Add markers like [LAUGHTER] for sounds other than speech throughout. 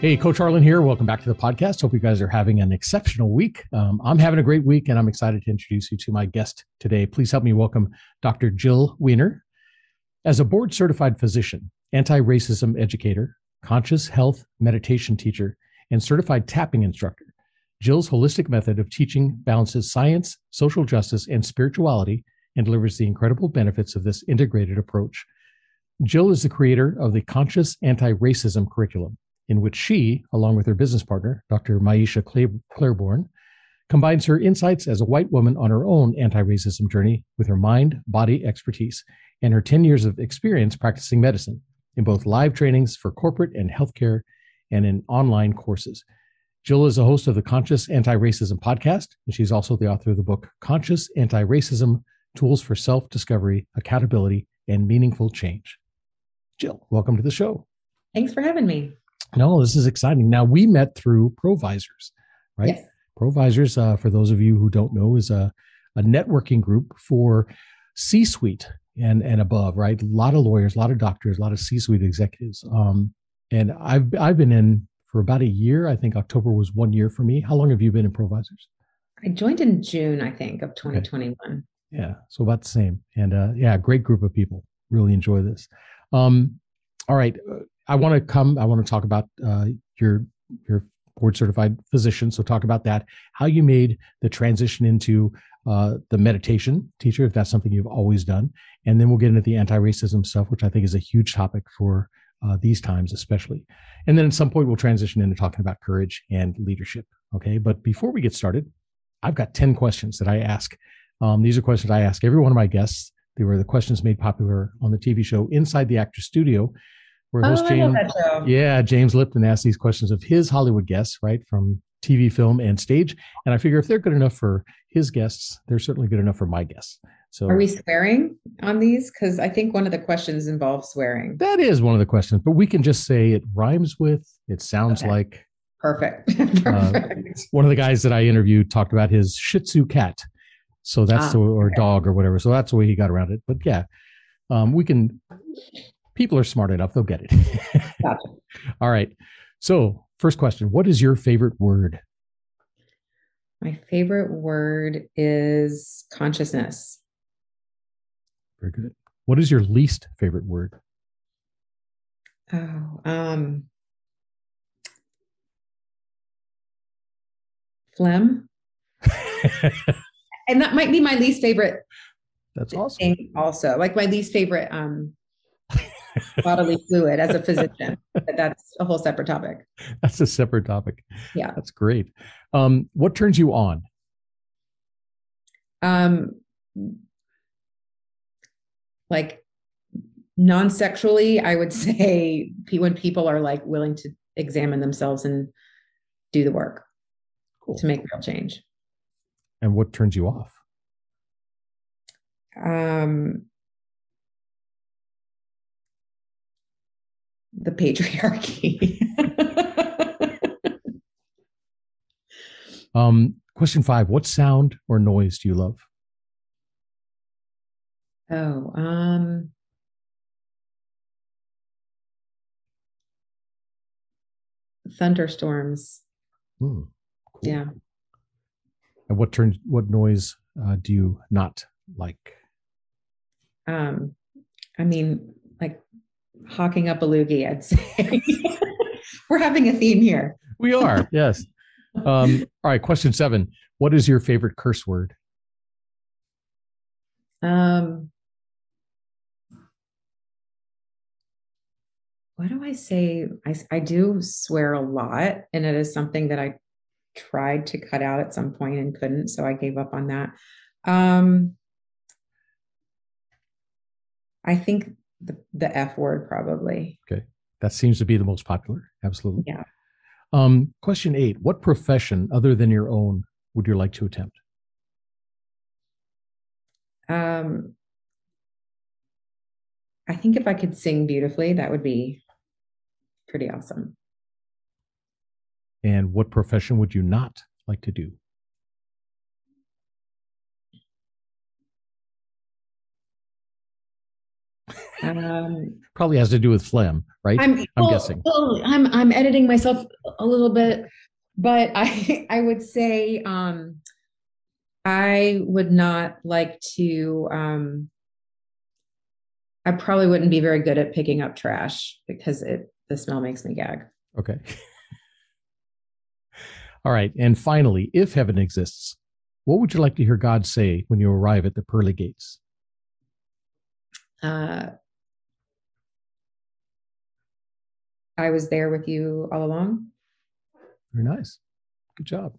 Hey, Coach Harlan here. Welcome back to the podcast. Hope you guys are having an exceptional week. Um, I'm having a great week, and I'm excited to introduce you to my guest today. Please help me welcome Dr. Jill Wener. As a board certified physician, anti racism educator, conscious health meditation teacher, and certified tapping instructor, Jill's holistic method of teaching balances science, social justice, and spirituality and delivers the incredible benefits of this integrated approach. Jill is the creator of the Conscious Anti Racism curriculum in which she, along with her business partner, Dr. Maiysha Clairborne, combines her insights as a white woman on her own anti racism journey with her mind body expertise and her 10 years of experience practicing medicine in both live trainings for corporate and healthcare and in online courses. Jill is a host of the Conscious Anti Racism podcast, and she's also the author of the book Conscious Anti Racism Tools for Self Discovery, Accountability, and Meaningful Change. Jill, welcome to the show. Thanks for having me. No, this is exciting. Now we met through Provisors, right? Yes. Provisors, uh, for those of you who don't know, is a, a networking group for C-suite and and above, right? A lot of lawyers, a lot of doctors, a lot of C-suite executives. Um, and I've I've been in for about a year. I think October was one year for me. How long have you been in Provisors? I joined in June, I think, of 2021. Okay. Yeah, so about the same. And uh, yeah, great group of people. Really enjoy this. Um, all right, I want to come. I want to talk about uh, your your board certified physician. So talk about that. How you made the transition into uh, the meditation teacher, if that's something you've always done, and then we'll get into the anti racism stuff, which I think is a huge topic for uh, these times, especially. And then at some point we'll transition into talking about courage and leadership. Okay, but before we get started, I've got ten questions that I ask. Um, these are questions I ask every one of my guests. They were the questions made popular on the TV show Inside the Actor Studio where host oh, James, yeah, James Lipton asks these questions of his Hollywood guests, right, from TV, film, and stage. And I figure if they're good enough for his guests, they're certainly good enough for my guests. So, are we swearing on these? Because I think one of the questions involves swearing. That is one of the questions, but we can just say it rhymes with. It sounds okay. like. Perfect. [LAUGHS] Perfect. Uh, one of the guys that I interviewed talked about his Shih Tzu cat, so that's ah, the or okay. dog or whatever. So that's the way he got around it. But yeah, um, we can people are smart enough they'll get it. [LAUGHS] Gotcha. all right. So first question what is your favorite word? My favorite word is consciousness. Very good. What is your least favorite word? Oh um phlegm. [LAUGHS] And that might be my least favorite that's awesome. also like my least favorite um [LAUGHS] bodily fluid as a physician. But that's a whole separate topic. [LAUGHS] That's a separate topic. Yeah. That's great. Um, what turns you on? Um, like non-sexually, I would say when people are like willing to examine themselves and do the work cool. to make real change. And what turns you off? Um, the patriarchy. [LAUGHS] um, question five: What sound or noise do you love? Oh, um, thunderstorms. Hmm, cool. Yeah. And what turns what noise uh, do you not like? Um, I mean, hawking up a loogie, I'd say. [LAUGHS] We're having a theme here. We are, [LAUGHS] yes. Um, all right, question seven. What is your favorite curse word? Um, what do I say? I, I do swear a lot, and it is something that I tried to cut out at some point and couldn't, so I gave up on that. Um, I think the, the F word probably. Okay. That seems to be the most popular. Absolutely. Yeah. Um, question eight What profession other than your own would you like to attempt? Um, I think if I could sing beautifully, that would be pretty awesome. And what profession would you not like to do? Um, Probably has to do with phlegm, right? I'm, I'm well, guessing. Well, I'm I'm editing myself a little bit, but [LAUGHS] I I would say um, I would not like to. Um, I probably wouldn't be very good at picking up trash because it the smell makes me gag. Okay. [LAUGHS] All right. And finally, if heaven exists, what would you like to hear God say when you arrive at the pearly gates? Uh, I was there with you all along. Very nice. Good job.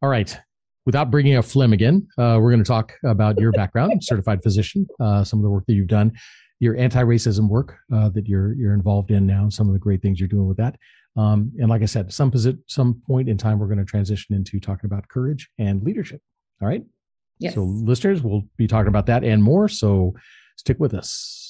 All right. Without bringing up phlegm again, uh, we're going to talk about your background, [LAUGHS] certified physician, uh, some of the work that you've done, your anti-racism work uh, that you're you're involved in now, and some of the great things you're doing with that. Um, and like I said, some posi- some point in time, we're going to transition into talking about courage and leadership. All right. Yes. So listeners, we'll be talking about that and more. So stick with us.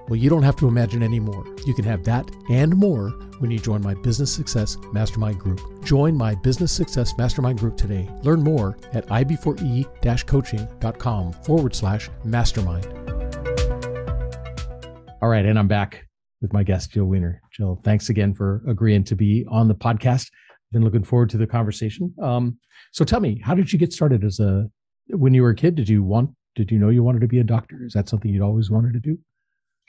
Well, you don't have to imagine anymore. You can have that and more when you join my Business Success Mastermind Group. Join my Business Success Mastermind Group today. Learn more at ib4e coaching.com forward slash mastermind. All right, and I'm back with my guest, Jill Wener. Jill, thanks again for agreeing to be on the podcast. I've Been looking forward to the conversation. Um, so tell me, how did you get started as a when you were a kid? Did you want did you know you wanted to be a doctor? Is that something you'd always wanted to do?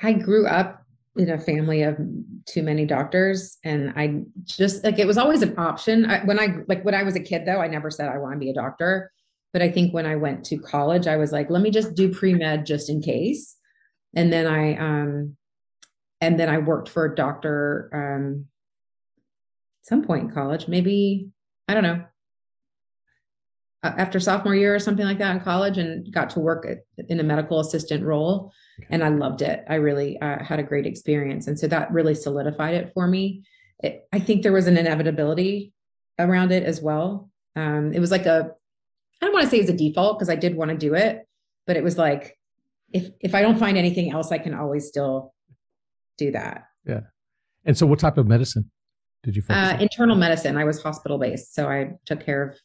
I grew up in a family of too many doctors and I just like it was always an option. I, when I like when I was a kid though, I never said I want to be a doctor. But I think when I went to college, I was like, let me just do pre-med just in case. And then I um and then I worked for a doctor um some point in college, maybe I don't know, after sophomore year or something like that in college and got to work in a medical assistant role okay. and i loved it. I really uh, had a great experience. And so that really solidified it for me. It, i think there was an inevitability around it as well. Um, it was like a i don't want to say it was a default because i did want to do it but it was like if if i don't find anything else i can always still do that. Yeah. And so what type of medicine did you uh, internal medicine. I was hospital based so i took care of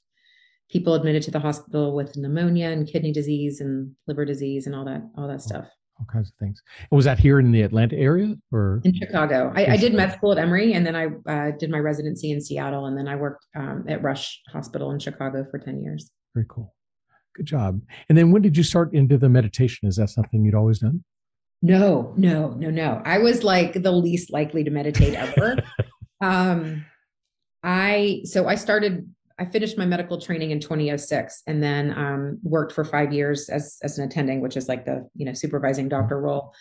people admitted to the hospital with pneumonia and kidney disease and liver disease and all that all that stuff all kinds of things. Was that here in the atlanta area or? In chicago. I, I did med school at emory and then i uh, did my residency in seattle and then i worked um, at rush hospital in chicago for 10 years. Very cool. Good job. And then when did you start into the meditation? Is that something you'd always done? No no no no. I was like the least likely to meditate ever. [LAUGHS] Um i so i started I finished my medical training in 2006 and then um, worked for five years as, as an attending, which is like the, you know, supervising doctor role.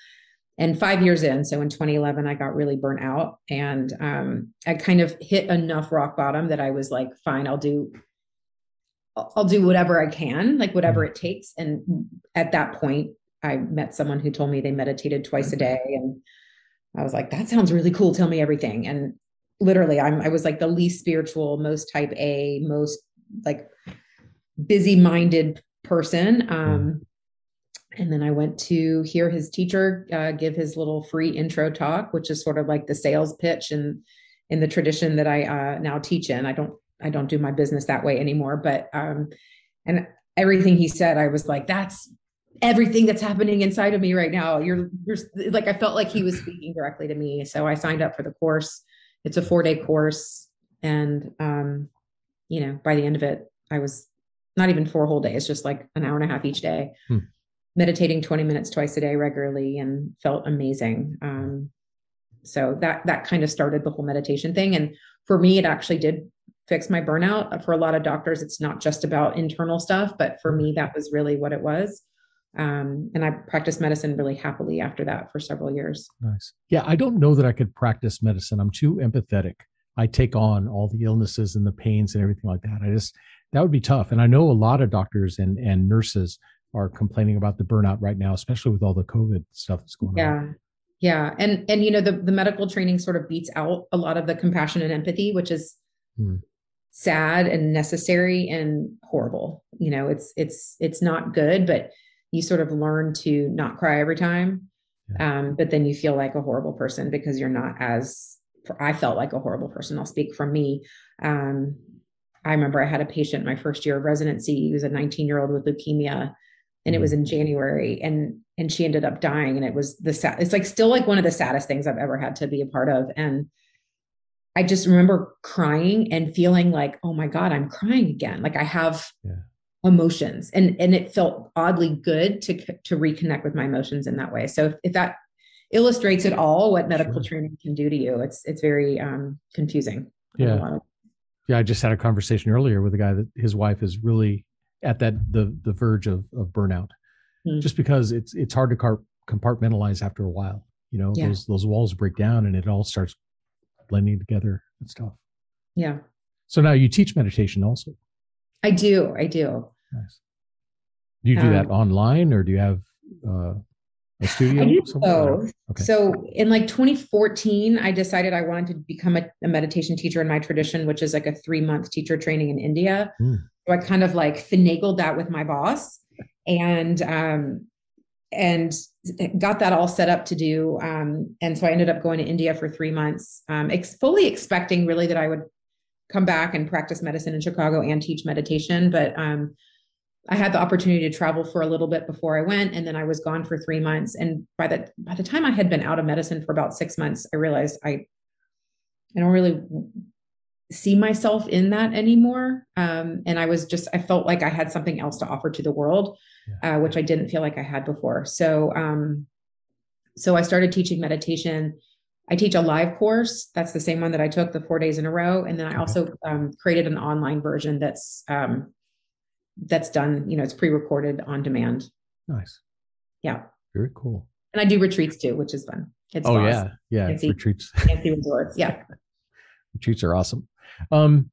And five years in, so in 2011, I got really burnt out and um, I kind of hit enough rock bottom that I was like, fine, I'll do, I'll do whatever I can, like whatever mm-hmm. it takes. And at that point, I met someone who told me they meditated twice a day. And I was like, that sounds really cool. Tell me everything. And literally I'm I was like the least spiritual, most type A, most like busy minded person. Um, and then I went to hear his teacher uh, give his little free intro talk, which is sort of like the sales pitch and in the tradition that I uh, now teach in. I don't I don't do my business that way anymore, but um, and everything he said, I was like, that's everything that's happening inside of me right now. You're you're like I felt like he was speaking directly to me, so I signed up for the course it's a four day course. And um, you know by the end of it i was not even four whole days just like an hour and a half each day. Hmm. meditating 20 minutes twice a day regularly and felt amazing. Um, so that that kind of started the whole meditation thing. And for me it actually did fix my burnout. For a lot of doctors it's not just about internal stuff but for me that was really what it was Um, and I practiced medicine really happily after that for several years. Nice. Yeah, I don't know that I could practice medicine. I'm too empathetic. I take on all the illnesses and the pains and everything like that. I just that would be tough. And I know a lot of doctors and and nurses are complaining about the burnout right now, especially with all the COVID stuff that's going yeah. on. Yeah. Yeah. And and you know, the, the medical training sort of beats out a lot of the compassion and empathy, which is hmm. sad and necessary and horrible. You know, it's it's it's not good, but you sort of learn to not cry every time. Um, but then you feel like a horrible person because you're not as I felt like a horrible person. I'll speak from me. Um, I remember I had a patient my first year of residency. He was a 19 year old with leukemia and it was mm. in January and and she ended up dying and it was the sad it's like still like one of the saddest things I've ever had to be a part of and I just remember crying and feeling like oh my god I'm crying again like I have yeah. Emotions and and it felt oddly good to to reconnect with my emotions in that way so if, if that illustrates at all what medical sure. training can do to you it's it's very um confusing yeah yeah I just had a conversation earlier with a guy that his wife is really at that the the verge of of burnout, mm. just because it's it's hard to car- compartmentalize after a while. You know, yeah. those those walls break down and it all starts blending together and stuff. Yeah. So now you teach meditation also. I do. I do. Nice. Do you do um, that online or do you have uh, a studio? I do both. Okay. So in like 2014, I decided I wanted to become a, a, meditation teacher in my tradition, which is like a three month teacher training in India. Mm. So I kind of like finagled that with my boss and um, and got that all set up to do. Um, and so I ended up going to India for three months, um, ex- fully expecting really that I would come back and practice medicine in Chicago and teach meditation. But um, I had the opportunity to travel for a little bit before I went, and then I was gone for three months. And by the by the time I had been out of medicine for about six months, I realized I I don't really see myself in that anymore. Um, and I was just I felt like I had something else to offer to the world, yeah. uh, which I didn't feel like I had before. So um, so I started teaching meditation. I teach a live course. That's the same one that I took the four days in a row, and then I also um, created an online version that's um, that's done, you know, it's pre-recorded on demand. Nice. Yeah. Very cool. And I do retreats too, which is fun. It's oh yeah. Yeah. Fancy, retreats. Fancy resorts. Yeah. [LAUGHS] retreats are awesome. Um,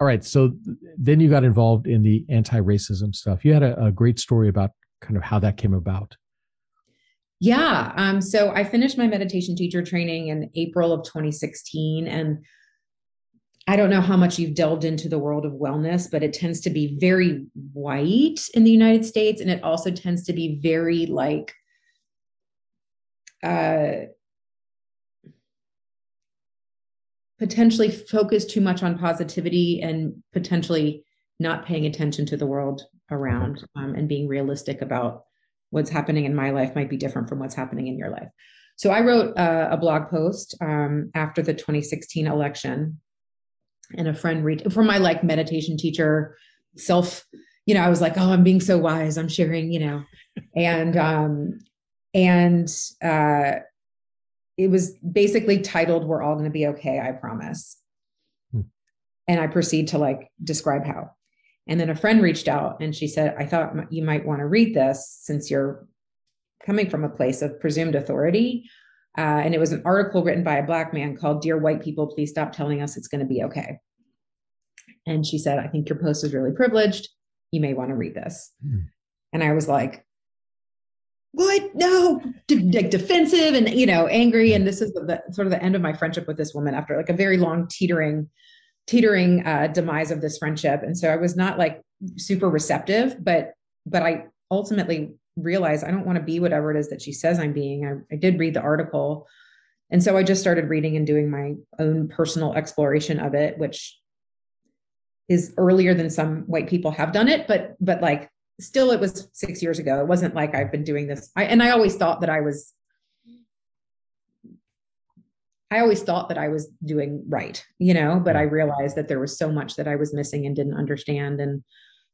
all right. So then you got involved in the anti-racism stuff. You had a, a great story about kind of how that came about. Yeah. Um, so I finished my meditation teacher training in April of 2016 and I don't know how much you've delved into the world of wellness, but it tends to be very white in the United States. And it also tends to be very like, uh, potentially focus too much on positivity and potentially not paying attention to the world around um, and being realistic about what's happening in my life might be different from what's happening in your life. So I wrote uh, a blog post um, after the 2016 election. And a friend read for my like meditation teacher self you know i was like oh i'm being so wise. I'm sharing you know. And um and uh it was basically titled we're all going to be okay i promise. Hmm. and i proceed to like describe how and then a friend reached out and she said i thought you might want to read this since you're coming from a place of presumed authority uh, and it was an article written by a black man called Dear White People, Please Stop Telling Us It's Going to Be Okay. And she said, I think your post is really privileged. You may want to read this. Mm. And I was like, what? No, like defensive and, you know, angry. And this is the, the, sort of the end of my friendship with this woman after like a very long teetering, teetering uh, demise of this friendship. And so I was not like super receptive, but, but I ultimately realized I don't want to be whatever it is that she says I'm being. I, I, did read the article. And so I just started reading and doing my own personal exploration of it, which is earlier than some white people have done it, but but like still it was six years ago. It wasn't like I've been doing this. I, and I always thought that I was I always thought that I was doing right, you know, but I realized that there was so much that I was missing and didn't understand. And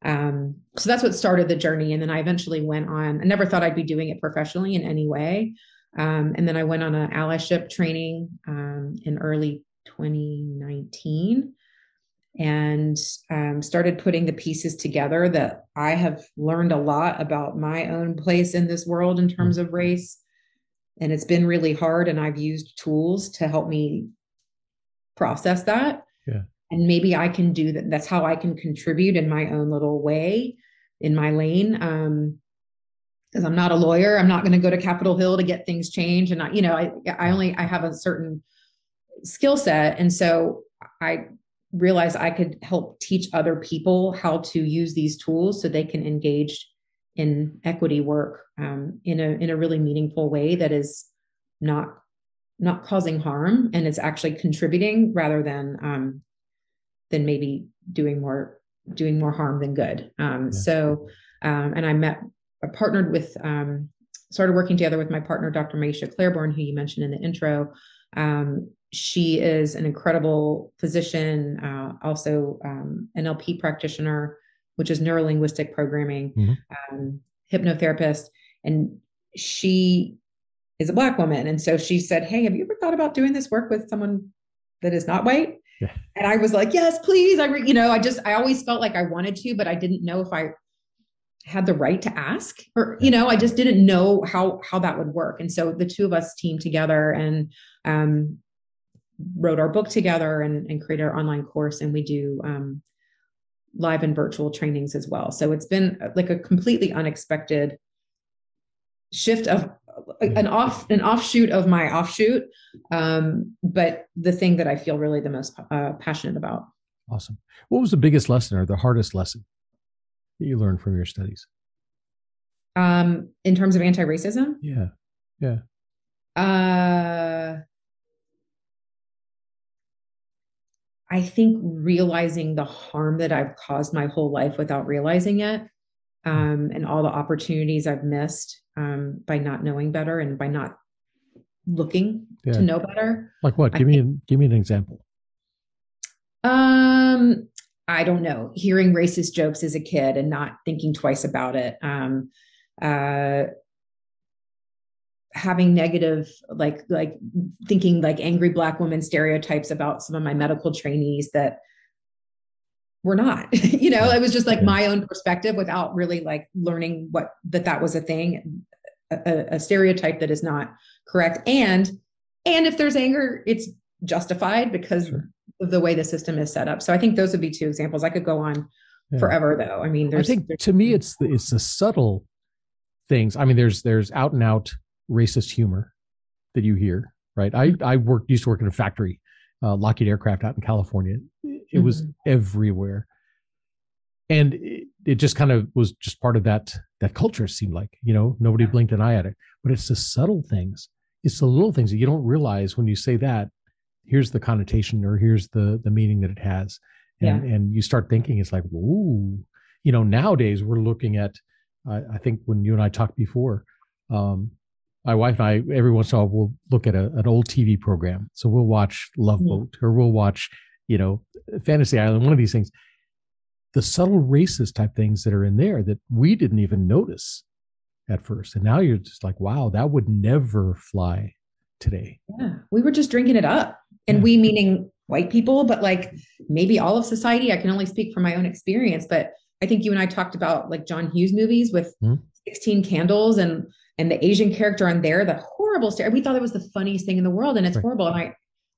um, so that's what started the journey. And then I eventually went on, I never thought I'd be doing it professionally in any way. Um, and then I went on an allyship training um, in early 2019. and um, started putting the pieces together that I have learned a lot about my own place in this world in terms of race. And it's been really hard. And I've used tools to help me process that. Yeah. And maybe I can do that. That's how I can contribute in my own little way, in my lane. Um, because I'm not a lawyer. I'm not going to go to Capitol Hill to get things changed. And I, you know, I, I only, I have a certain skill set. And so I realized I could help teach other people how to use these tools so they can engage in equity work um, in a in a really meaningful way that is not not causing harm and it's actually contributing rather than um, than maybe doing more doing more harm than good. Um, yeah. So um, and I met I partnered with um, started working together with my partner Dr. Maiysha Clairborne, who you mentioned in the intro. Um, she is an incredible physician, uh, also um, NLP practitioner, which is neuro linguistic programming, mm-hmm. um, hypnotherapist, and she is a black woman. And so she said, "Hey, have you ever thought about doing this work with someone that is not white?" Yeah. And I was like, "Yes, please." I, re-, you know, I just I always felt like I wanted to, but I didn't know if I had the right to ask or you know i just didn't know how how that would work and so the two of us teamed together and um, wrote our book together and, and created our online course and we do um, live and virtual trainings as well. So it's been uh, like a completely unexpected shift of an off an offshoot of my offshoot um, but the thing that i feel really the most uh, passionate about. Awesome. What was the biggest lesson or the hardest lesson that you learned from your studies? Um in terms of anti-racism? Yeah. Yeah. Uh I think realizing the harm that I've caused my whole life without realizing it, hmm. um, and all the opportunities I've missed um, by not knowing better and by not looking yeah. to know better. Like what? Give I me think, give me an example. Um, I don't know. Hearing racist jokes as a kid and not thinking twice about it. Um, uh, having negative like like thinking like angry black woman stereotypes about some of my medical trainees that were not [LAUGHS] you know? It was just like my own perspective without really like learning what that that was a thing a, a stereotype that is not correct. And and if there's anger it's justified because sure. of the way the system is set up. So i think those would be two examples. I could go on yeah. forever though. I mean there's, i think to me it's the, it's the subtle things. I mean there's there's out and out racist humor that you hear, right? I I worked used to work in a factory, uh, Lockheed Aircraft out in California. It mm-hmm. was everywhere, and it, it just kind of was just part of that that culture. It seemed like you know nobody blinked an eye at it, but it's the subtle things, it's the little things that you don't realize when you say that. Here's the connotation, or here's the the meaning that it has, and yeah. and you start thinking it's like, ooh, you know. Nowadays we're looking at. I, I think when you and I talked before, um, my wife and I, every once in a while, we'll look at a, an old TV program. So we'll watch Love mm-hmm. Boat or we'll watch, you know, Fantasy Island, one of these things. The subtle racist type things that are in there that we didn't even notice at first. And now you're just like, wow, that would never fly today. Yeah. We were just drinking it up. And yeah. we meaning white people, but like maybe all of society. I can only speak from my own experience, but I think you and I talked about like John Hughes movies with mm-hmm. 16 candles and and the Asian character on there, the horrible stare. We thought it was the funniest thing in the world, and it's right. horrible. And I,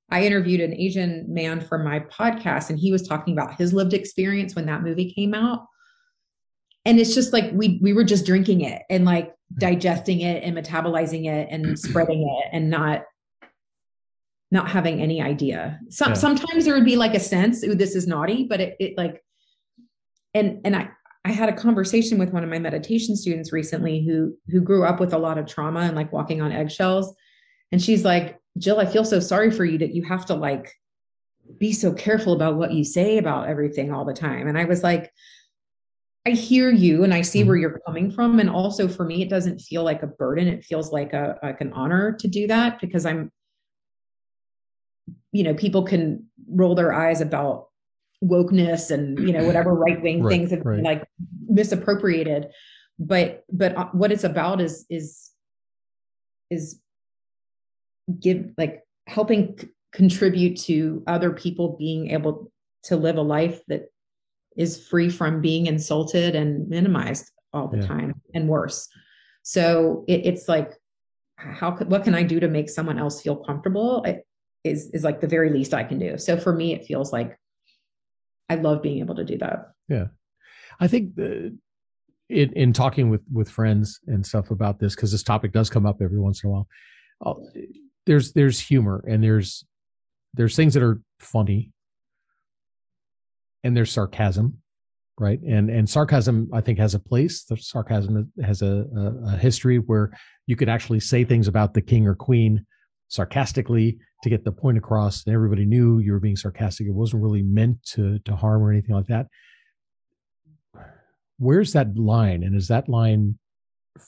I interviewed an Asian man for my podcast, and he was talking about his lived experience when that movie came out. And it's just like we we were just drinking it and like digesting it and metabolizing it and [CLEARS THROAT] spreading it and not not having any idea. Some yeah. sometimes there would be like a sense, "Ooh, this is naughty," but it, it like, and and I I had a conversation with one of my meditation students recently who who grew up with a lot of trauma and like walking on eggshells. And she's like Jill I feel so sorry for you that you have to like be so careful about what you say about everything all the time. And I was like I hear you and I see where mm-hmm. you're coming from. And also for me it doesn't feel like a burden. It feels like a like an honor to do that because I'm you know people can roll their eyes about wokeness and you know whatever [CLEARS THROAT] right wing right, things have right. like misappropriated but but uh, what it's about is is is give like helping c- contribute to other people being able to live a life that is free from being insulted and minimized all the yeah. time and worse. So it, it's like, how could, what can I do to make someone else feel comfortable? It is, is like the very least I can do. So for me, it feels like I love being able to do that. Yeah. I think the, in, in talking with, with friends and stuff about this, cause this topic does come up every once in a while. I'll, there's, there's humor and there's, there's things that are funny and there's sarcasm right and and sarcasm i think has a place the sarcasm has a, a, a, history where you could actually say things about the king or queen sarcastically to get the point across and everybody knew you were being sarcastic. It wasn't really meant to to harm or anything like that. Where's that line and is that line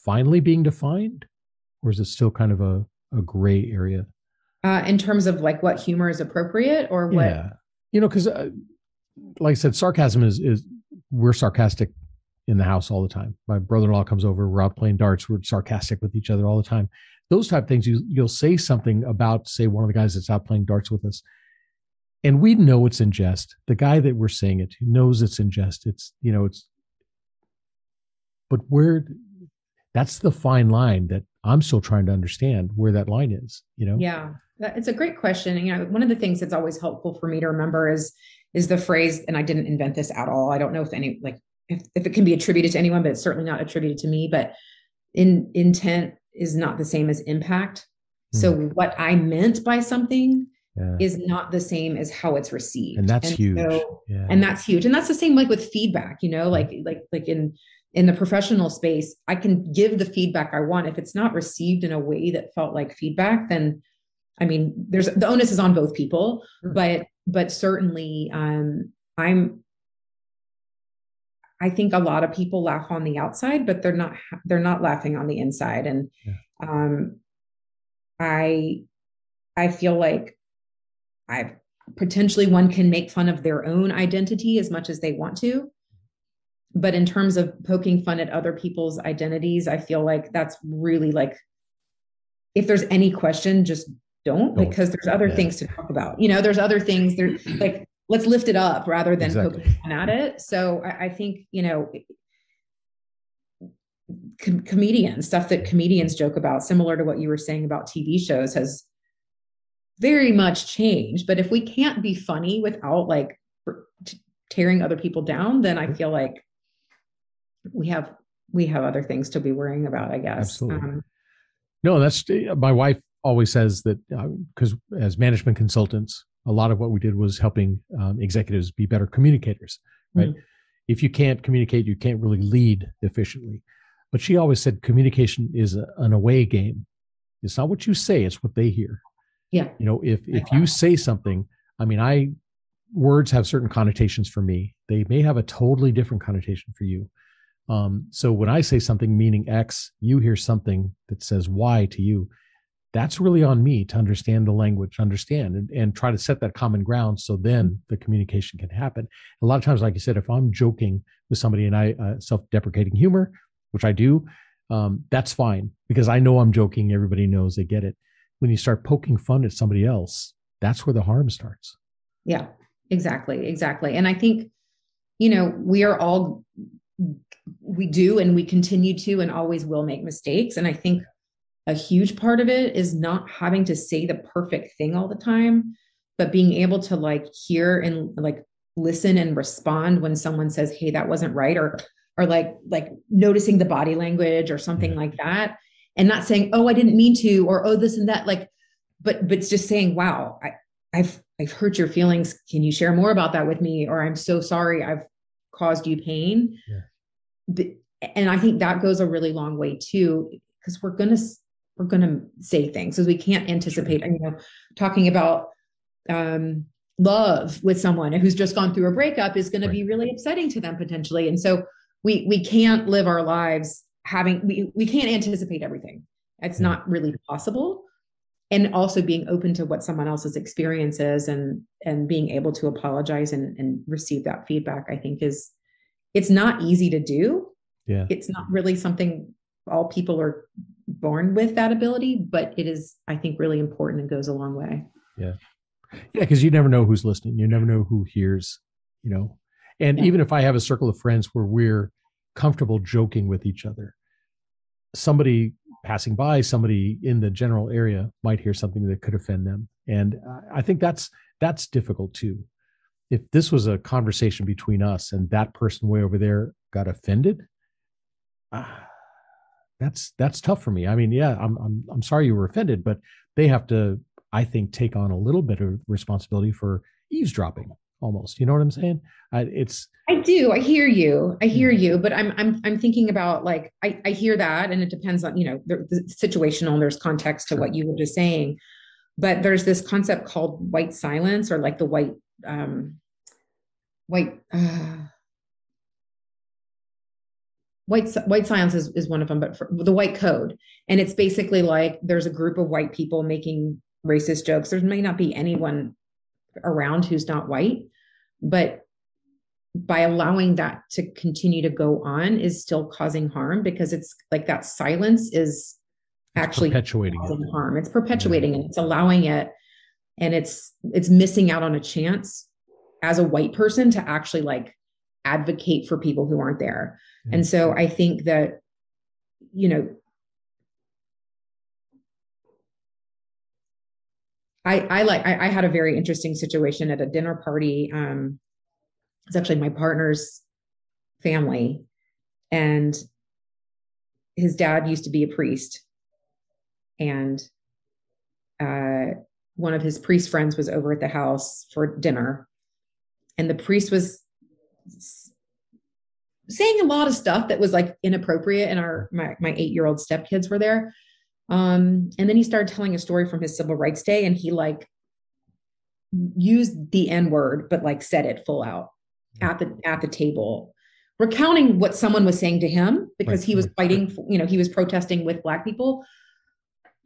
finally being defined or is it still kind of a, a gray area? Uh, in terms of like what humor is appropriate or what yeah. you know because uh, like I said, sarcasm is is we're sarcastic in the house all the time. My brother-in-law comes over, we're out playing darts, we're sarcastic with each other all the time. Those type of things, you you'll say something about, say, one of the guys that's out playing darts with us, and we know it's in jest. The guy that we're saying it to knows it's in jest. It's you know it's, but where, that's the fine line that I'm still trying to understand where that line is. You know? Yeah, it's a great question. You know, one of the things that's always helpful for me to remember is is the phrase, and I didn't invent this at all. I don't know if any like if, if it can be attributed to anyone, but it's certainly not attributed to me. But in intent is not the same as impact. Mm. So what I meant by something yeah. is not the same as how it's received. And that's and huge. So, yeah. And that's huge. And that's the same like with feedback, you know, like like like in in the professional space, I can give the feedback I want. If it's not received in a way that felt like feedback, then I mean, there's the onus is on both people, mm. but but certainly um, i'm i think a lot of people laugh on the outside but they're not they're not laughing on the inside and yeah. um, i i feel like i potentially one can make fun of their own identity as much as they want to but in terms of poking fun at other people's identities i feel like that's really like if there's any question just don't, don't. because there's other yeah. things to talk about. You know, there's other things there like let's lift it up rather than exactly. poking at it. So I, I think, you know, com- comedians, stuff that comedians joke about, similar to what you were saying about TV shows, has very much changed. But if we can't be funny without like t- tearing other people down, then I feel like we have we have other things to be worrying about. I guess. Absolutely. Um, no, that's my wife always says that because uh, as management consultants, a lot of what we did was helping um, executives be better communicators, right? Mm-hmm. If you can't communicate, you can't really lead efficiently. But she always said communication is a, an away game. It's not what you say; it's what they hear. Yeah. You know, if if you [LAUGHS] say something, I mean, I words have certain connotations for me. They may have a totally different connotation for you. Um, so when I say something meaning X, you hear something that says Y to you that's really on me to understand the language, understand and, and try to set that common ground so then the communication can happen. A lot of times, like you said, if I'm joking with somebody and I uh, self-deprecating humor, which I do, um, that's fine because I know I'm joking. Everybody knows they get it. When you start poking fun at somebody else, that's where the harm starts. Yeah, exactly, exactly. And I think, you know, we are all we do and we continue to and always will make mistakes. And I think a huge part of it is not having to say the perfect thing all the time but being able to like hear and like listen and respond when someone says hey that wasn't right or or like like noticing the body language or something mm-hmm. like that. And not saying oh i didn't mean to or oh this and that like but but it's just saying wow i i've i've hurt your feelings. Can you share more about that with me? or i'm so sorry. I've caused you pain. Yeah. and i think that goes a really long way too because we're going to we're going to say things because we can't anticipate you know talking about um, love with someone who's just gone through a breakup is going right. to be really upsetting to them potentially. And so we we can't live our lives having we, we can't anticipate everything. It's not really possible. And also being open to what someone else's experience is and and being able to apologize and, and receive that feedback i think is it's not easy to do. Yeah. It's not really something all people are born with that ability, but it is, I think, really important and goes a long way. Yeah. Yeah, because you never know who's listening. You never know who hears, you know. And Yeah. even if I have a circle of friends where we're comfortable joking with each other, somebody passing by, somebody in the general area might hear something that could offend them. And I- I think that's that's difficult too. If this was a conversation between us and that person way over there got offended, ah, that's that's tough for me. I mean, yeah, I'm I'm I'm sorry you were offended, but they have to, I think, take on a little bit of responsibility for eavesdropping, almost. You know what I'm saying? I, it's I do. I hear you. I hear Mhm. you, but I'm I'm I'm thinking about like I I hear that, and it depends on you know the, the situational. There's context to Sure. what you were just saying, but there's this concept called white silence or like the white um white uh, white white silence is, is one of them, but for the white code, and it's basically like there's a group of white people making racist jokes. There may not be anyone around who's not white, but by allowing that to continue to go on is still causing harm because it's like that silence is actually perpetuating it. harm. It's perpetuating it. It's allowing it, and it's it's missing out on a chance as a white person to actually like advocate for people who aren't there. Yeah. And so I think that you know I I like I, I had a very interesting situation at a dinner party. Um it's actually my partner's family and his dad used to be a priest and uh, one of his priest friends was over at the house for dinner and the priest was saying a lot of stuff that was like inappropriate and our my, my eight-year-old stepkids were there. Um, and then he started telling a story from his civil rights day and he like used the n-word but like said it full out at the at the table recounting what someone was saying to him because Right, he was fighting for, you know he was protesting with black people.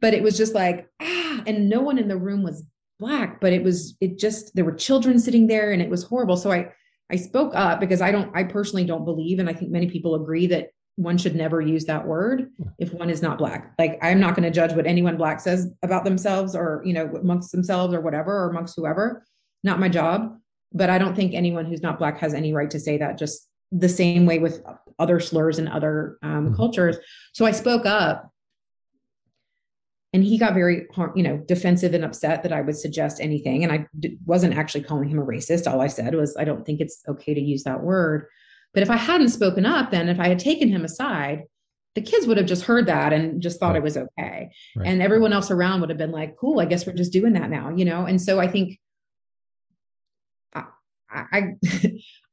But it was just like ah and no one in the room was black but it was it just there were children sitting there and it was horrible. So i i spoke up because i don't i personally don't believe and i think many people agree that one should never use that word if one is not black. Like i'm not going to judge what anyone black says about themselves or you know amongst themselves or whatever or amongst whoever. Not my job but i don't think anyone who's not black has any right to say that just the same way with other slurs and other um, Mhm. cultures. So i spoke up and he got very you know defensive and upset that i would suggest anything. And i d- wasn't actually calling him a racist. All i said was i don't think it's okay to use that word. But if i hadn't spoken up then if i had taken him aside the kids would have just heard that and just thought Right. it was okay. Right. and everyone else around would have been like cool i guess we're just doing that now you know? And so i think i i i,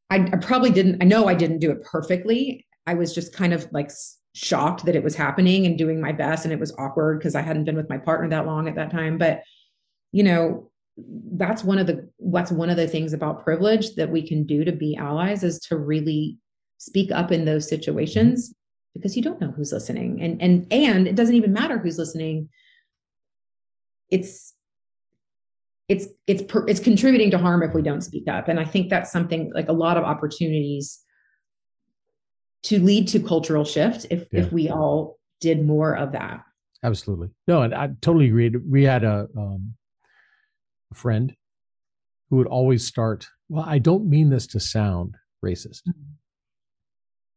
[LAUGHS] I probably didn't i know i didn't do it perfectly. I was just kind of like shocked that it was happening and doing my best and it was awkward because i hadn't been with my partner that long at that time. But you know that's one of the that's one of the things about privilege that we can do to be allies is to really speak up in those situations because you don't know who's listening. And and and it doesn't even matter who's listening. It's it's it's it's contributing to harm if we don't speak up. And i think that's something like a lot of opportunities to lead to cultural shift if Yeah. if we all did more of that Absolutely. No, and I totally agree. We had a, um, a friend who would always start, well, I don't mean this to sound racist.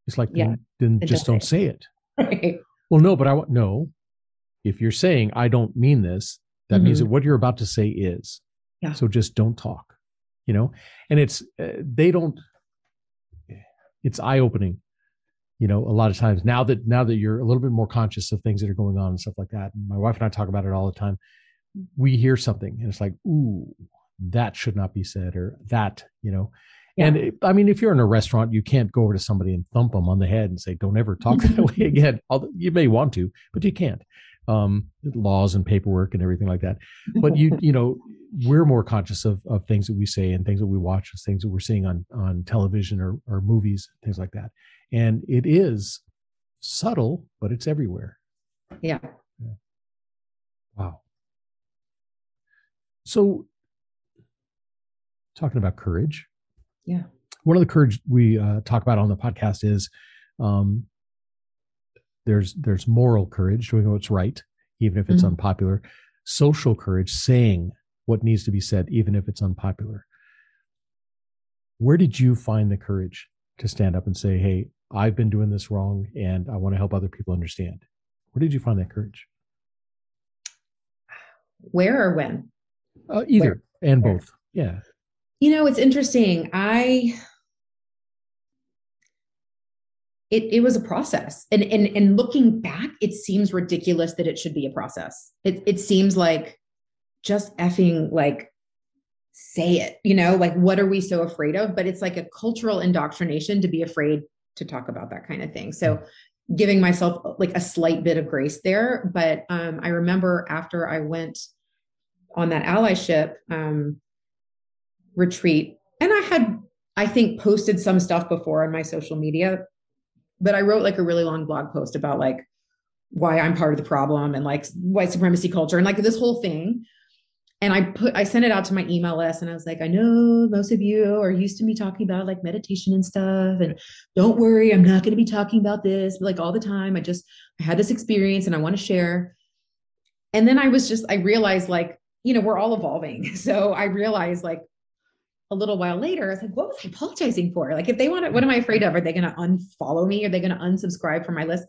It's like, Yeah, then, then just don't say it. right [LAUGHS] Well, no, but I want, no. If you're saying, I don't mean this, that means Mhm. that what you're about to say is. Yeah. So just don't talk, you know? And it's, uh, they don't, it's eye opening you know a lot of times now that now that you're a little bit more conscious of things that are going on and stuff like that and my wife and i talk about it all the time we hear something and it's like ooh that should not be said or that you know? And it, i mean if you're in a restaurant you can't go over to somebody and thump them on the head and say don't ever talk [LAUGHS] that way again. Although you may want to but you can't. Um laws and paperwork and everything like that. But you [LAUGHS] you know we're more conscious of of things that we say and things that we watch and things that we're seeing on on television or or movies things like that and it is subtle but it's everywhere yeah wow so talking about courage Yeah. one of the courage we uh, talk about on the podcast is um there's there's moral courage doing what's right even if it's Mhm. unpopular social courage saying what needs to be said, even if it's unpopular. Where did you find the courage to stand up and say, Hey, I've been doing this wrong and I want to help other people understand? Where did you find that courage? Where or when? Uh, either Where? and both. Yeah. You know, it's interesting. I it, it was a process. And, and and looking back, it seems ridiculous that it should be a process. It it seems like just effing like say it, you know, like what are we so afraid of? But it's like a cultural indoctrination to be afraid to talk about that kind of thing. So giving myself like a slight bit of grace there. But um, I remember after I went on that allyship um, retreat, and I had, I think, posted some stuff before on my social media, but I wrote like a really long blog post about like why I'm part of the problem and like white supremacy culture and like this whole thing and I put I sent it out to my email list and I was like, I know most of you are used to me talking about like meditation and stuff. And don't worry, I'm not going to be talking about this like all the time. I just I had this experience and I want to share. And then I was just I realized like, you know, we're all evolving. [LAUGHS] So I realized like a little while later, I was like, what was I apologizing for? Like, if they want to, what am I afraid of? Are they going to unfollow me? Are they going to unsubscribe from my list?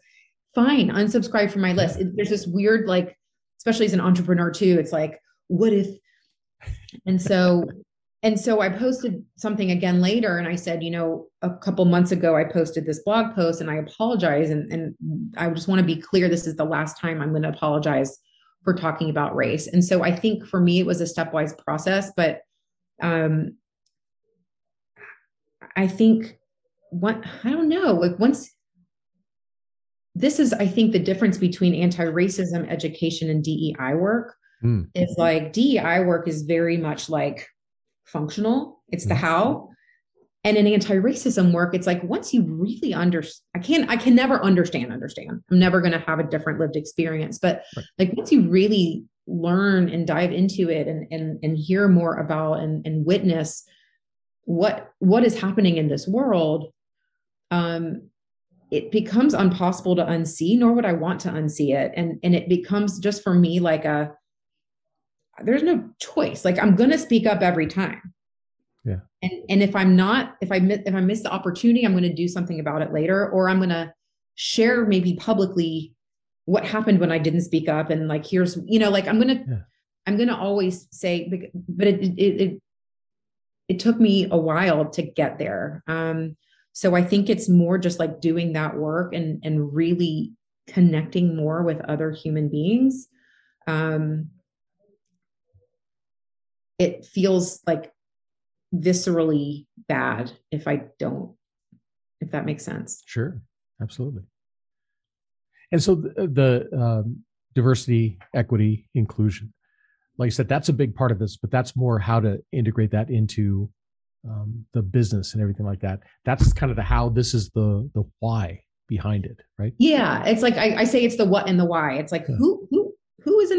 Fine, unsubscribe from my list. There's this weird, like, especially as an entrepreneur too, it's like, what if? And so and so i posted something again later and i said you know a couple months ago i posted this blog post and i apologize. And, and i just want to be clear this is the last time i'm going to apologize for talking about race. And so i think for me it was a stepwise process but um i think what i don't know like once this is i think the difference between anti-racism education and dei work mm. is like DEI work is very much like functional. It's the mm. how. And in anti-racism work, it's like once you really understand, I can't, I can never understand, understand. I'm never going to have a different lived experience. But right. like once you really learn and dive into it and and and hear more about and, and witness what what is happening in this world, um, it becomes impossible to unsee, nor would I want to unsee it. And and it becomes just for me like a there's no choice. Like I'm going to speak up every time. Yeah. And and if I'm not, if I miss, if I miss the opportunity, I'm going to do something about it later, or I'm going to share maybe publicly what happened when I didn't speak up, and like here's you know like I'm going to yeah. I'm going to always say, but it, it it it took me a while to get there. Um, so I think it's more just like doing that work and and really connecting more with other human beings. Um, it feels like viscerally bad if I don't, if that makes sense. Sure, absolutely. And so the, the um, diversity, equity, inclusion, like I said, that's a big part of this, but that's more how to integrate that into um, the business and everything like that. That's kind of the how. This is the the why behind it, right? Yeah, it's like I, I say, it's the what and the why. It's like yeah. who who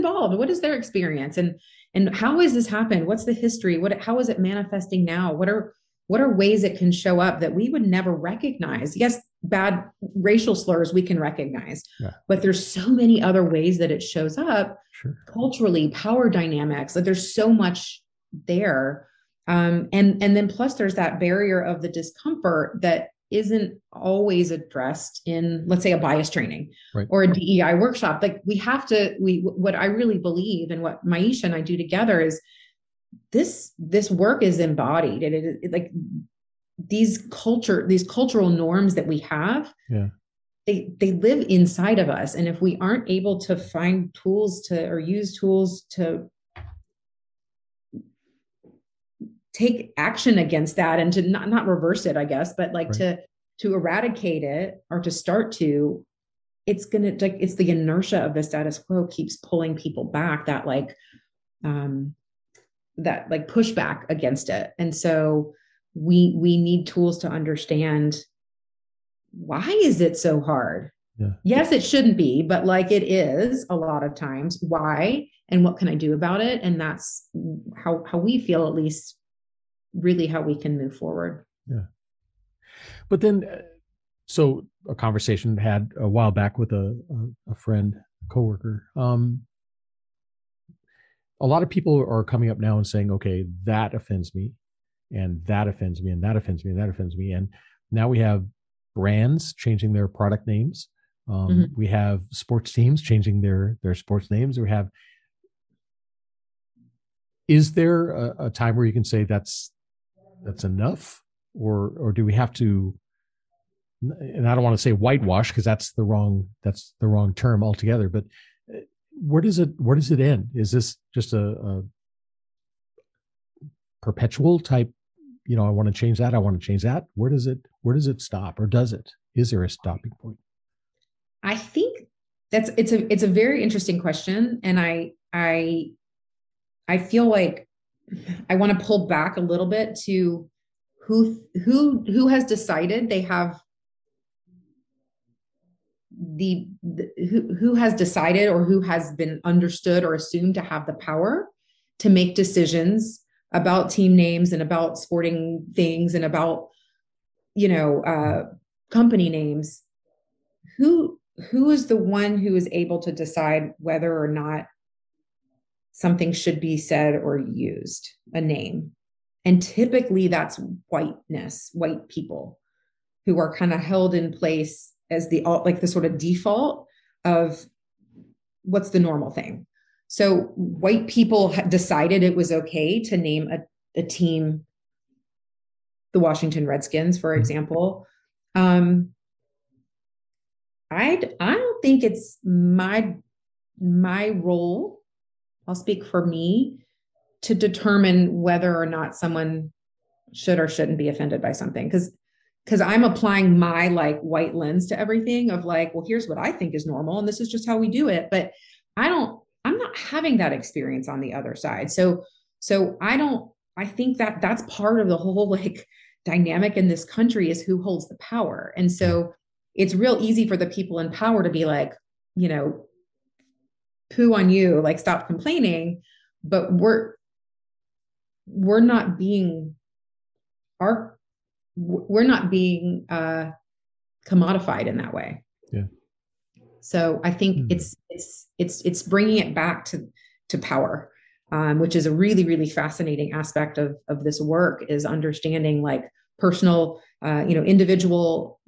involved? What is their experience? And and how has this happened what's the history what how is it manifesting now what are what are ways it can show up that we would never recognize yes bad racial slurs we can recognize yeah. but there's so many other ways that it shows up sure. culturally power dynamics like there's so much there um, and and then plus there's that barrier of the discomfort that isn't always addressed in let's say a bias training right. or a DEI workshop. Like we have to we what I really believe and what Maiysha and I do together is this this work is embodied. And it, it like these culture these cultural norms that we have yeah. they they live inside of us. And if we aren't able to find tools to or use tools to take action against that and to not not reverse it i guess but like right. to to eradicate it or to start to it's gonna like it's the inertia of the status quo keeps pulling people back that like um that like pushback against it and so we we need tools to understand why is it so hard yeah. yes it shouldn't be but like it is a lot of times why and what can i do about it and that's how how we feel at least really how we can move forward. Yeah. But then, uh, so a conversation had a while back with a, a, a friend, a coworker. Um, a lot of people are coming up now and saying, okay, that offends me, and that offends me, and that offends me, and that offends me. And now we have brands changing their product names. Um, mm-hmm. We have sports teams changing their their sports names. We have. Is there a, a time where you can say that's that's enough, or or do we have to? And I don't want to say whitewash because that's the wrong that's the wrong term altogether. But uh, where does it where does it end? Is this just a, a perpetual type? You know, I want to change that. I want to change that. Where does it where does it stop, or does it? Is there a stopping point? I think that's it's a it's a very interesting question, and I I I feel like I want to pull back a little bit to who who who has decided they have the, the, who, who has decided or who has been understood or assumed to have the power to make decisions about team names and about sporting things and about you know uh, company names. Who who is the one who is able to decide whether or not something should be said or used a name. And typically that's whiteness white people who are kind of held in place as the like the sort of default of what's the normal thing. So white people decided it was okay to name a, a team the washington redskins for mm-hmm. example. Um i i don't think it's my my role i'll speak for me to determine whether or not someone should or shouldn't be offended by something because because I'm applying my like white lens to everything of like, well, here's what I think is normal and this is just how we do it. But I don't, I'm not having that experience on the other side. So, so I don't, I think that that's part of the whole [LAUGHS] like dynamic in this country is who holds the power. And so it's real easy for the people in power to be like, you know, poo on you, like stop complaining. But we're, we're not being our we're not being uh, commodified in that way. Yeah. So I think mm-hmm. it's it's it's it's bringing it back to to power, um, which is a really really fascinating aspect of of this work is understanding like personal, uh, you know, individual,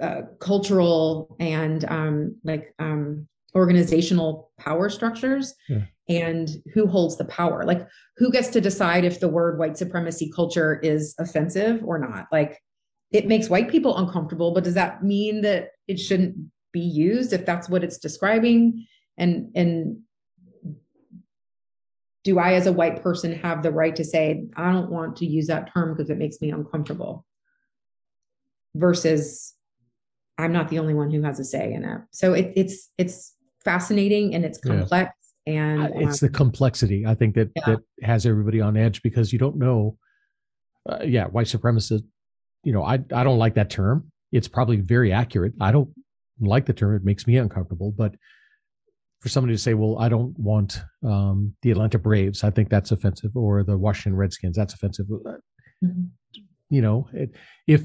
uh, cultural, and um, like um, organizational power structures. Yeah and who holds the power. Like who gets to decide if the word white supremacy culture is offensive or not? Like it makes white people uncomfortable but does that mean that it shouldn't be used if that's what it's describing? And and do i as a white person have the right to say i don't want to use that term because it makes me uncomfortable versus i'm not the only one who has a say in it? So it, it's it's fascinating and it's complex and uh, it's um, the complexity i think that yeah. that has everybody on edge because you don't know uh, yeah white supremacist you know i i don't like that term. It's probably very accurate. I don't like the term. It makes me uncomfortable but for somebody to say well i don't want um, the atlanta braves i think that's offensive or the washington redskins that's offensive. Uh, mm-hmm. you know it, if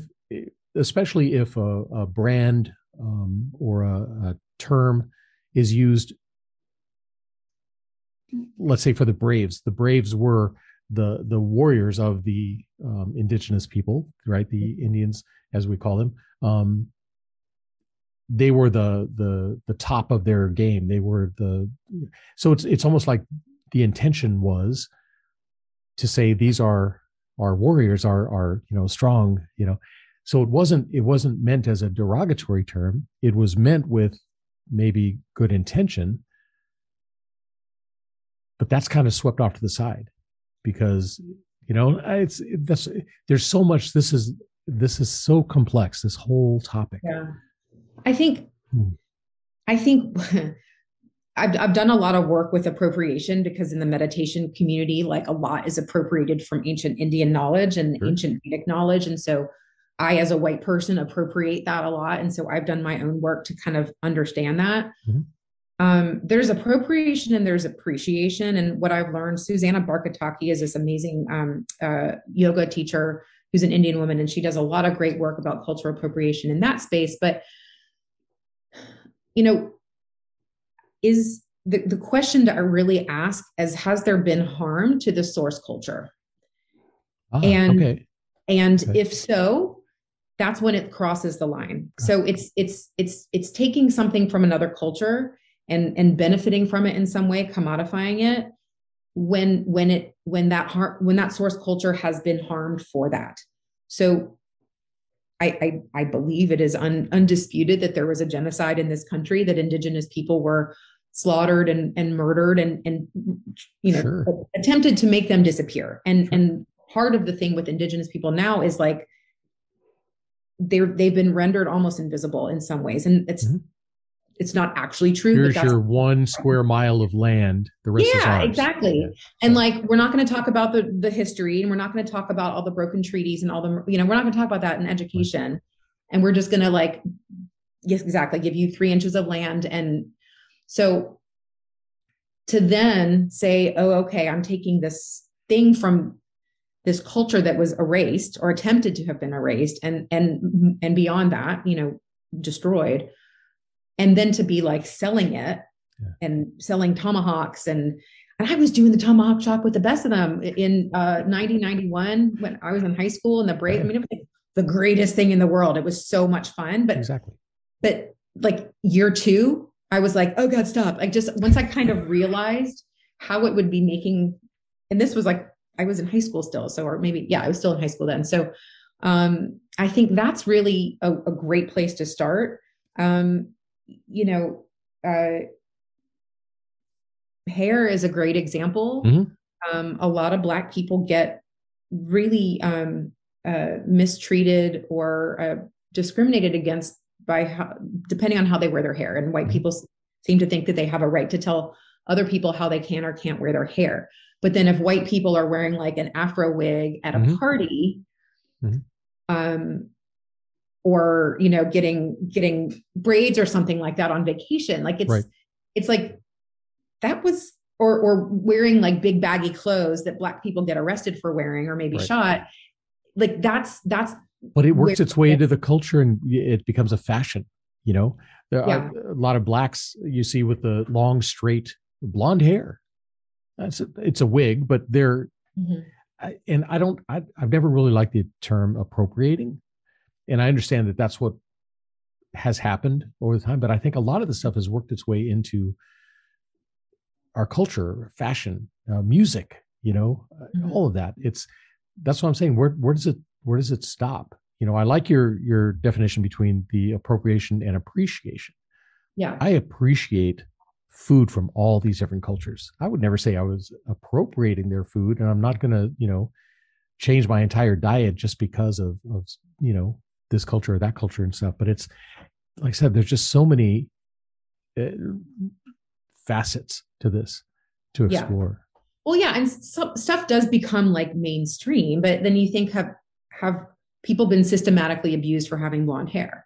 especially if a, a brand um, or a, a term is used let's say for the Braves, the Braves were the the warriors of the um, indigenous people, right? The Indians, as we call them. Um, they were the the the top of their game. They were the so it's it's almost like the intention was to say these are our warriors are are you know strong you know so it wasn't it wasn't meant as a derogatory term it was meant with maybe good intention but that's kind of swept off to the side because you know it's that's there's so much this is this is so complex this whole topic yeah i think hmm. i think [LAUGHS] I've, I've done a lot of work with appropriation because in the meditation community like a lot is appropriated from ancient indian knowledge and sure. ancient vedic knowledge and so i as a white person appropriate that a lot and so i've done my own work to kind of understand that mm-hmm um, there's appropriation and there's appreciation. And what I've learned, Susanna Barkataki is this amazing um, uh, yoga teacher who's an Indian woman, and she does a lot of great work about cultural appropriation in that space. But you know, is the, the question to really ask is has there been harm to the source culture Ah, and okay. and Okay. if so that's when it crosses the line so it's it's it's it's taking something from another culture and and benefiting from it in some way commodifying it when when it when that har- when that source culture has been harmed for that so I, I, I believe it is un, undisputed that there was a genocide in this country, that indigenous people were slaughtered and, and murdered and, and you know Sure. attempted to make them disappear. And and part of the thing with indigenous people now is like they're they've been rendered almost invisible in some ways. And it's Mhm. it's not actually true. Here's your one square mile of land. The rest yeah exactly Yeah. and like we're not going to talk about the the history and we're not going to talk about all the broken treaties and all the you know we're not going to talk about that in education and we're just going to like yes exactly give you three inches of land and so to then say oh okay i'm taking this thing from this culture that was erased or attempted to have been erased and and and beyond that you know destroyed and then to be like selling it and selling tomahawks and and I was doing the tomahawk chop with the best of them in uh 1991 when I was in high school and the break. I mean, it was like the greatest thing in the world. It was so much fun. But Exactly. but like year two, I was like, oh God, stop. Like just once I kind of realized how it would be making, and this was like I was in high school still. So or maybe, yeah, I was still in high school then. So um I think that's really a, a great place to start. Um, you know, uh hair is a great example. Mhm. Um, a lot of Black people get really um, uh, mistreated or uh, discriminated against by how, depending on how they wear their hair. And white Mhm. people seem to think that they have a right to tell other people how they can or can't wear their hair. But then if white people are wearing like an Afro wig at a Mhm. party, Mhm. um, or you know, getting getting braids or something like that on vacation, like it's Right. it's like that was or or wearing like big baggy clothes that black people get arrested for wearing or maybe Right. shot like that's that's But it works its way into the culture and it becomes a fashion. You know, there Yeah. are a lot of blacks you see with the long, straight blonde hair. That's a, it's a wig, but they're I, and I don't, I, I've never really liked the term appropriating. And I understand that that's what has happened over the time, but I think a lot of the stuff has worked its way into our culture, fashion, uh, music, you know, uh, Mhm. all of that. It's, that's what I'm saying. Where, where does it, where does it stop? You know, I like your, your definition between the appropriation and appreciation. yeah I appreciate food from all these different cultures. I would never say I was appropriating their food, and I'm not going to, you know, change my entire diet just because of, of, you know, this culture or that culture and stuff. But it's like I said, there's just so many uh, facets to this to Yeah. explore. well yeah and some stuff does become like mainstream but then you think have have people been systematically abused for having blonde hair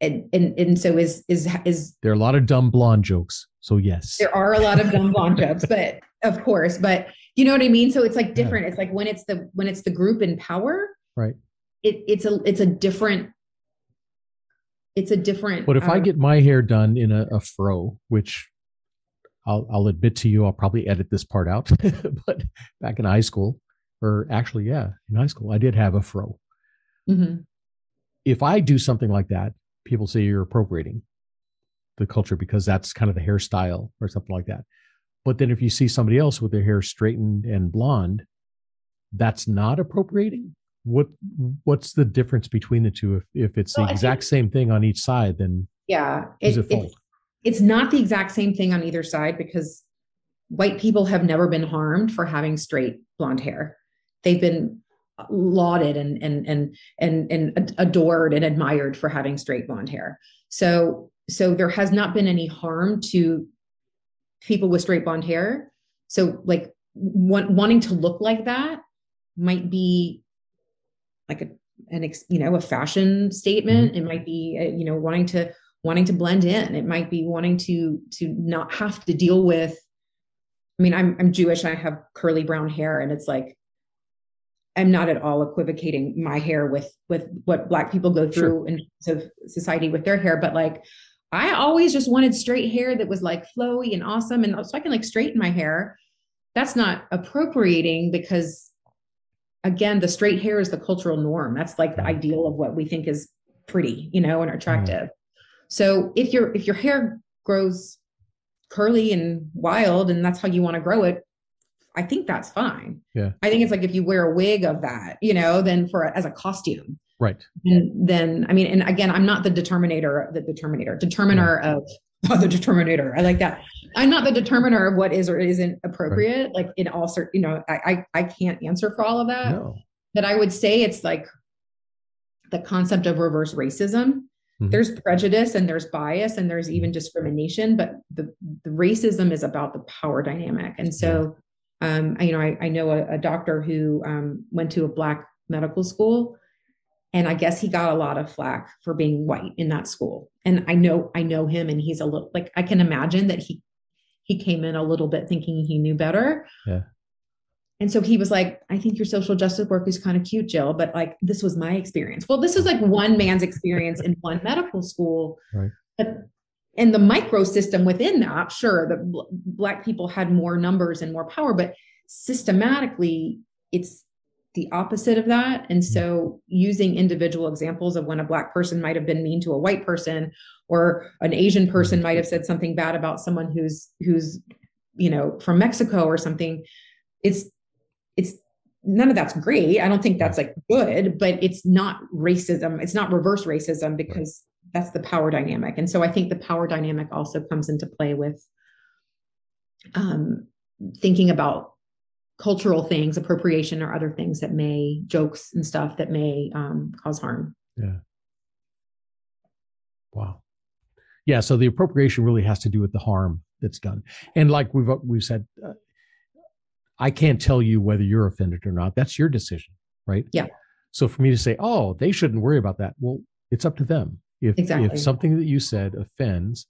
and and and so is is is There are a lot of dumb blonde jokes. So yes, there are a lot of dumb blonde [LAUGHS] jokes but of course but you know what i mean so it's like different it's like when it's the when it's the group in power Right. it it's a it's a different it's a different But if I uh, get my hair done in a, a fro, which I'll, I'll admit to you, I'll probably edit this part out. [LAUGHS] but back in high school, or actually, yeah, in high school, I did have a fro. mhm. If I do something like that, people say you're appropriating the culture because that's kind of the hairstyle or something like that. But then if you see somebody else with their hair straightened and blonde, that's not appropriating. What what's the difference between the two? If if it's Well, the I exact think- same thing on each side, then yeah it- fault? it's it's not the exact same thing on either side because white people have never been harmed for having straight blonde hair. They've been lauded and and and and and adored and admired for having straight blonde hair. So so there has not been any harm to people with straight blonde hair. So like want, wanting to look like that might be like a an ex, you know a fashion statement. It might be uh, you know wanting to wanting to blend in. It might be wanting to to not have to deal with. I mean, I'm I'm Jewish. I have curly brown hair, and it's like I'm not at all equivocating my hair with with what Black people go through in terms of society with their hair, but like I always just wanted straight hair that was like flowy and awesome. And so I can like straighten my hair. That's not appropriating because again, the straight hair is the cultural norm. That's like the ideal of what we think is pretty, you know, and attractive. Mm. So if your if your hair grows curly and wild and that's how you want to grow it, I think that's fine. Yeah. I think it's like if you wear a wig of that, you know, then for as a costume. Right. And then I mean, and again, I'm not the determinator, the determinator, determiner yeah. of oh, [LAUGHS] the determinator. I like that. I'm not the determiner of what is or isn't appropriate. Right. Like in all certain, you know, I, I I can't answer for all of that. No. But I would say it's like the concept of reverse racism. Mm-hmm. There's prejudice and there's bias and there's even discrimination, but the, the racism is about the power dynamic. And so, um, you know, I, I know a, a doctor who um, went to a black medical school and i guess he got a lot of flack for being white in that school. And i know i know him and he's a little like i can imagine that he he came in a little bit thinking he knew better. Yeah. And so he was like i think your social justice work is kind of cute jill but like this was my experience. Well this is like one man's experience in one medical school. Right. But in the micro system within that sure the black people had more numbers and more power but systematically it's the opposite of that. And mm. so using individual examples of when a black person might have been mean to a white person or an Asian person might have said something bad about someone who's who's you know from Mexico or something it's it's none of that's great. I don't think that's like good, but it's not racism. It's not reverse racism because that's the power dynamic. And so I think the power dynamic also comes into play with um, thinking about cultural things, appropriation or other things that may jokes and stuff that may um, cause harm. Yeah. Wow. Yeah. So the appropriation really has to do with the harm that's done, and like we've we've said, uh, I can't tell you whether you're offended or not. That's your decision, right? Yeah. So for me to say, oh, they shouldn't worry about that. Well, it's up to them. If exactly. if something that you said offends,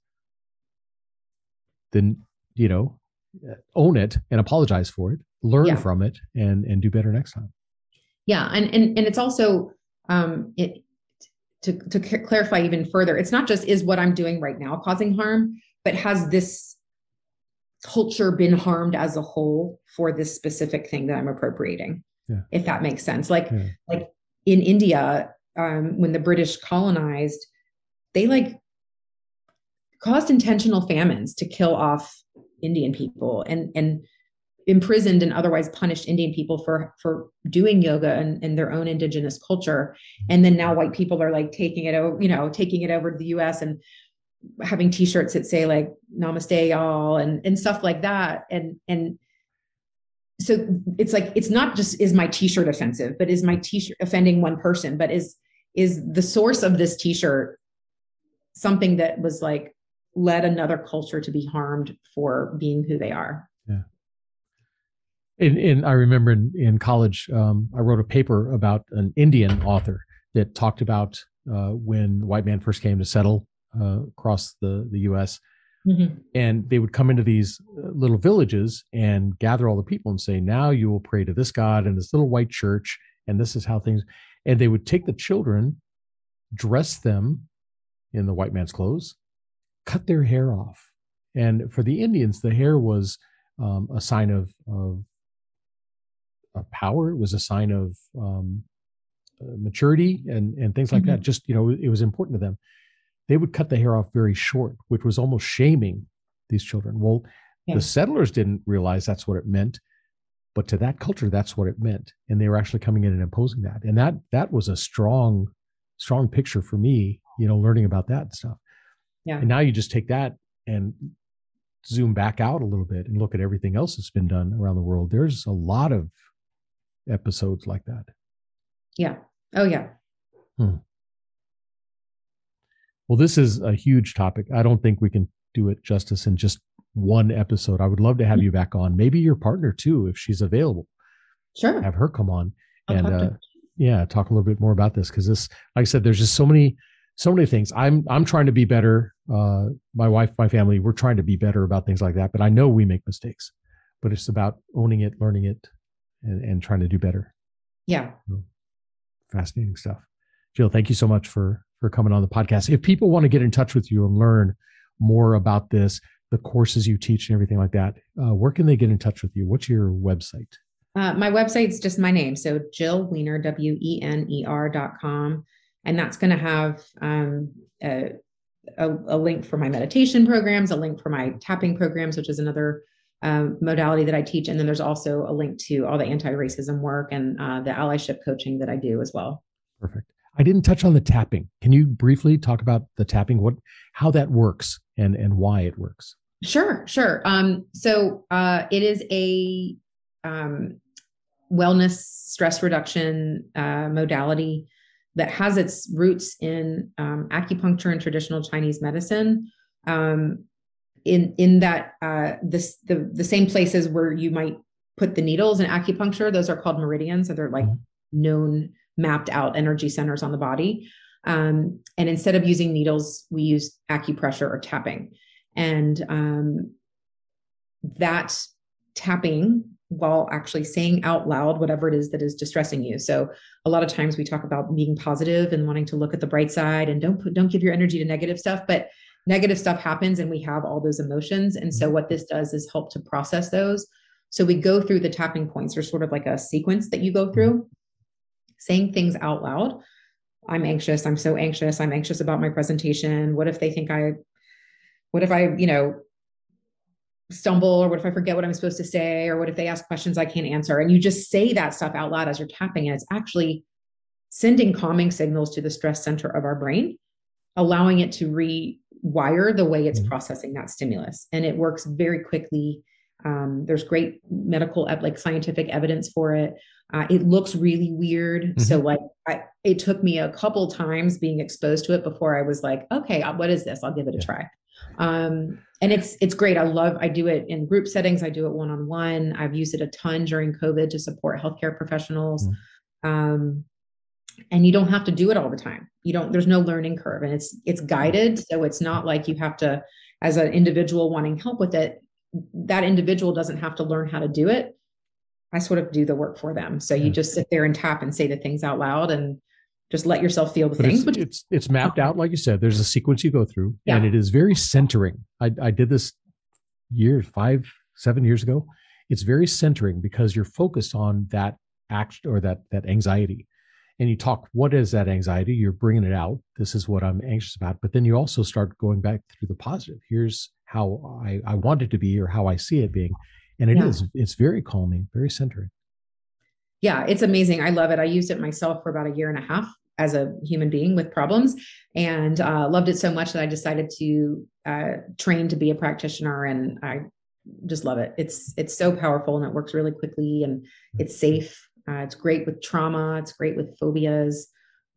then you know, own it and apologize for it learn yeah. from it and and do better next time yeah and and, and it's also um it to, to clarify even further it's not just is what i'm doing right now causing harm but has this culture been harmed as a whole for this specific thing that i'm appropriating yeah. if that makes sense like yeah. like in india um, when the british colonized they like caused intentional famines to kill off indian people and and imprisoned and otherwise punished Indian people for for doing yoga and, and their own indigenous culture. And then now white people are like taking it over, you know, taking it over to the US and having t-shirts that say like namaste y'all and and stuff like that. And and so it's like it's not just is my t-shirt offensive, but is my t-shirt offending one person, but is is the source of this t-shirt something that was like led another culture to be harmed for being who they are. Yeah. And, and I remember in, in college, um, I wrote a paper about an Indian author that talked about uh, when the white man first came to settle uh, across the, the US. Mm-hmm. And they would come into these uh, little villages and gather all the people and say, Now you will pray to this God in this little white church. And this is how things, and they would take the children, dress them in the white man's clothes, cut their hair off. And for the Indians, the hair was um, a sign of, of of power. It was a sign of um, uh, maturity and and things like mm-hmm. that. Just you know, it was important to them. They would cut the hair off very short, which was almost shaming these children. Well, yeah. the settlers didn't realize that's what it meant, but to that culture, that's what it meant, and they were actually coming in and imposing that. And that that was a strong, strong picture for me. You know, learning about that and stuff. Yeah. And now you just take that and zoom back out a little bit and look at everything else that's been done around the world. There's a lot of episodes like that. Yeah. Oh, yeah. Hmm. Well, this is a huge topic. I don't think we can do it justice in just one episode. I would love to have you back on. Maybe your partner too, if she's available. Sure. Have her come on I'll and uh, yeah, talk a little bit more about this because this, like I said, there's just so many, so many things. I'm I'm trying to be better. Uh, my wife, my family, we're trying to be better about things like that. But I know we make mistakes. But it's about owning it, learning it, and, and trying to do better. Yeah. So, fascinating stuff. Jill, thank you so much for for coming on the podcast. If people want to get in touch with you and learn more about this, the courses you teach and everything like that, uh, where can they get in touch with you? What's your website? Uh, my website's just my name. So Jill Wener, W E N E R dot com. And that's going to have um, a, a, a, link for my meditation programs, a link for my tapping programs, which is another um, modality that I teach. And then there's also a link to all the anti racism work and uh, the allyship coaching that I do as well. Perfect. I didn't touch on the tapping. Can you briefly talk about the tapping, what, how that works and, and why it works? Sure, sure. Um, so uh, it is a um, wellness stress reduction uh, modality that has its roots in um, acupuncture and traditional Chinese medicine. Um, in in that uh, this the the same places where you might put the needles in acupuncture, those are called meridians, so they're like mm-hmm. known mapped out energy centers on the body. Um, and instead of using needles, we use acupressure or tapping. And um, that tapping while actually saying out loud whatever it is that is distressing you. So a lot of times we talk about being positive and wanting to look at the bright side and don't put, don't give your energy to negative stuff, but negative stuff happens and we have all those emotions. And so mm-hmm. what this does is help to process those. So we go through the tapping points. There's sort of like a sequence that you go mm-hmm. through, saying things out loud. I'm anxious. I'm so anxious. I'm anxious about my presentation. What if they think I, what if I, you know, stumble or what if I forget what I'm supposed to say or what if they ask questions I can't answer? And you just say that stuff out loud as you're tapping and it's actually sending calming signals to the stress center of our brain allowing it to rewire the way it's mm-hmm. processing that stimulus. And it works very quickly. Um, there's great medical like scientific evidence for it. Uh, it looks really weird. Mm-hmm. so like I, it took me a couple times being exposed to it before i was like okay uh, what is this? I'll give it a yeah. try um, and it's it's great. I love. I do it in group settings. I do it one on one. I've used it a ton during COVID to support healthcare professionals. Mm. Um, and you don't have to do it all the time. You don't. There's no learning curve, and it's it's guided. So it's not like you have to, as an individual wanting help with it, that individual doesn't have to learn how to do it. I sort of do the work for them. So you just sit there and tap and say the things out loud, and just let yourself feel the but things. It's, it's, it's mapped out, like you said. There's a sequence you go through, yeah. and it is very centering. I, I did this years, five, seven years ago. It's very centering because you're focused on that act or that that anxiety, and you talk. What is that anxiety? You're bringing it out. This is what I'm anxious about. But then you also start going back through the positive. Here's how I I want it to be, or how I see it being, and it yeah. is. It's very calming, very centering yeah, it's amazing. I love it. I used it myself for about a year and a half as a human being with problems and uh, loved it so much that I decided to uh, train to be a practitioner and I just love it. It's it's so powerful and it works really quickly and it's safe. Uh, it's great with trauma. It's great with phobias,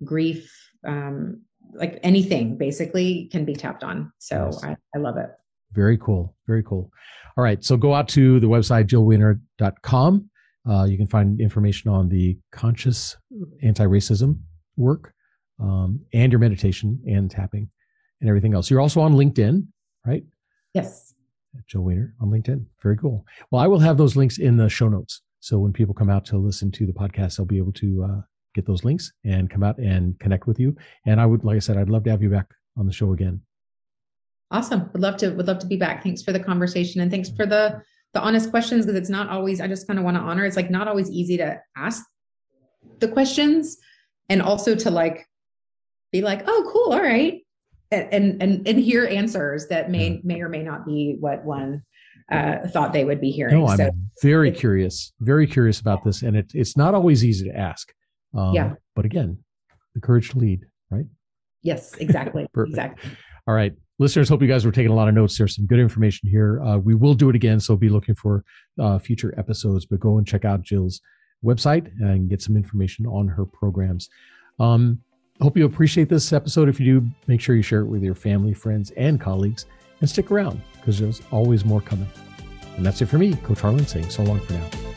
grief, um, like anything basically can be tapped on. So yes. I, I love it. Very cool. Very cool. All right. So go out to the website, jillwener.com uh, you can find information on the conscious anti-racism work um, and your meditation and tapping and everything else. You're also on LinkedIn, right? Yes. Joe Wener on LinkedIn. Very cool. Well, I will have those links in the show notes. So when people come out to listen to the podcast, they'll be able to uh, get those links and come out and connect with you. And I would, like I said, I'd love to have you back on the show again. Awesome. Would love to, would love to be back. Thanks for the conversation and thanks for the the honest questions because it's not always i just kind of want to honor it's like not always easy to ask the questions and also to like be like oh cool all right and and and hear answers that may may or may not be what one uh, thought they would be hearing. No, I'm so, very curious, very curious about this, and it, it's not always easy to ask. Um, yeah, but again, the courage to lead, right? Yes, exactly, [LAUGHS] exactly. All right, listeners, hope you guys were taking a lot of notes. There's some good information here. Uh, we will do it again, so be looking for uh, future episodes. But go and check out Jill's website and get some information on her programs. Um, hope you appreciate this episode. If you do, make sure you share it with your family, friends, and colleagues, and stick around because there's always more coming. And that's it for me, Coach Harlan, saying so long for now.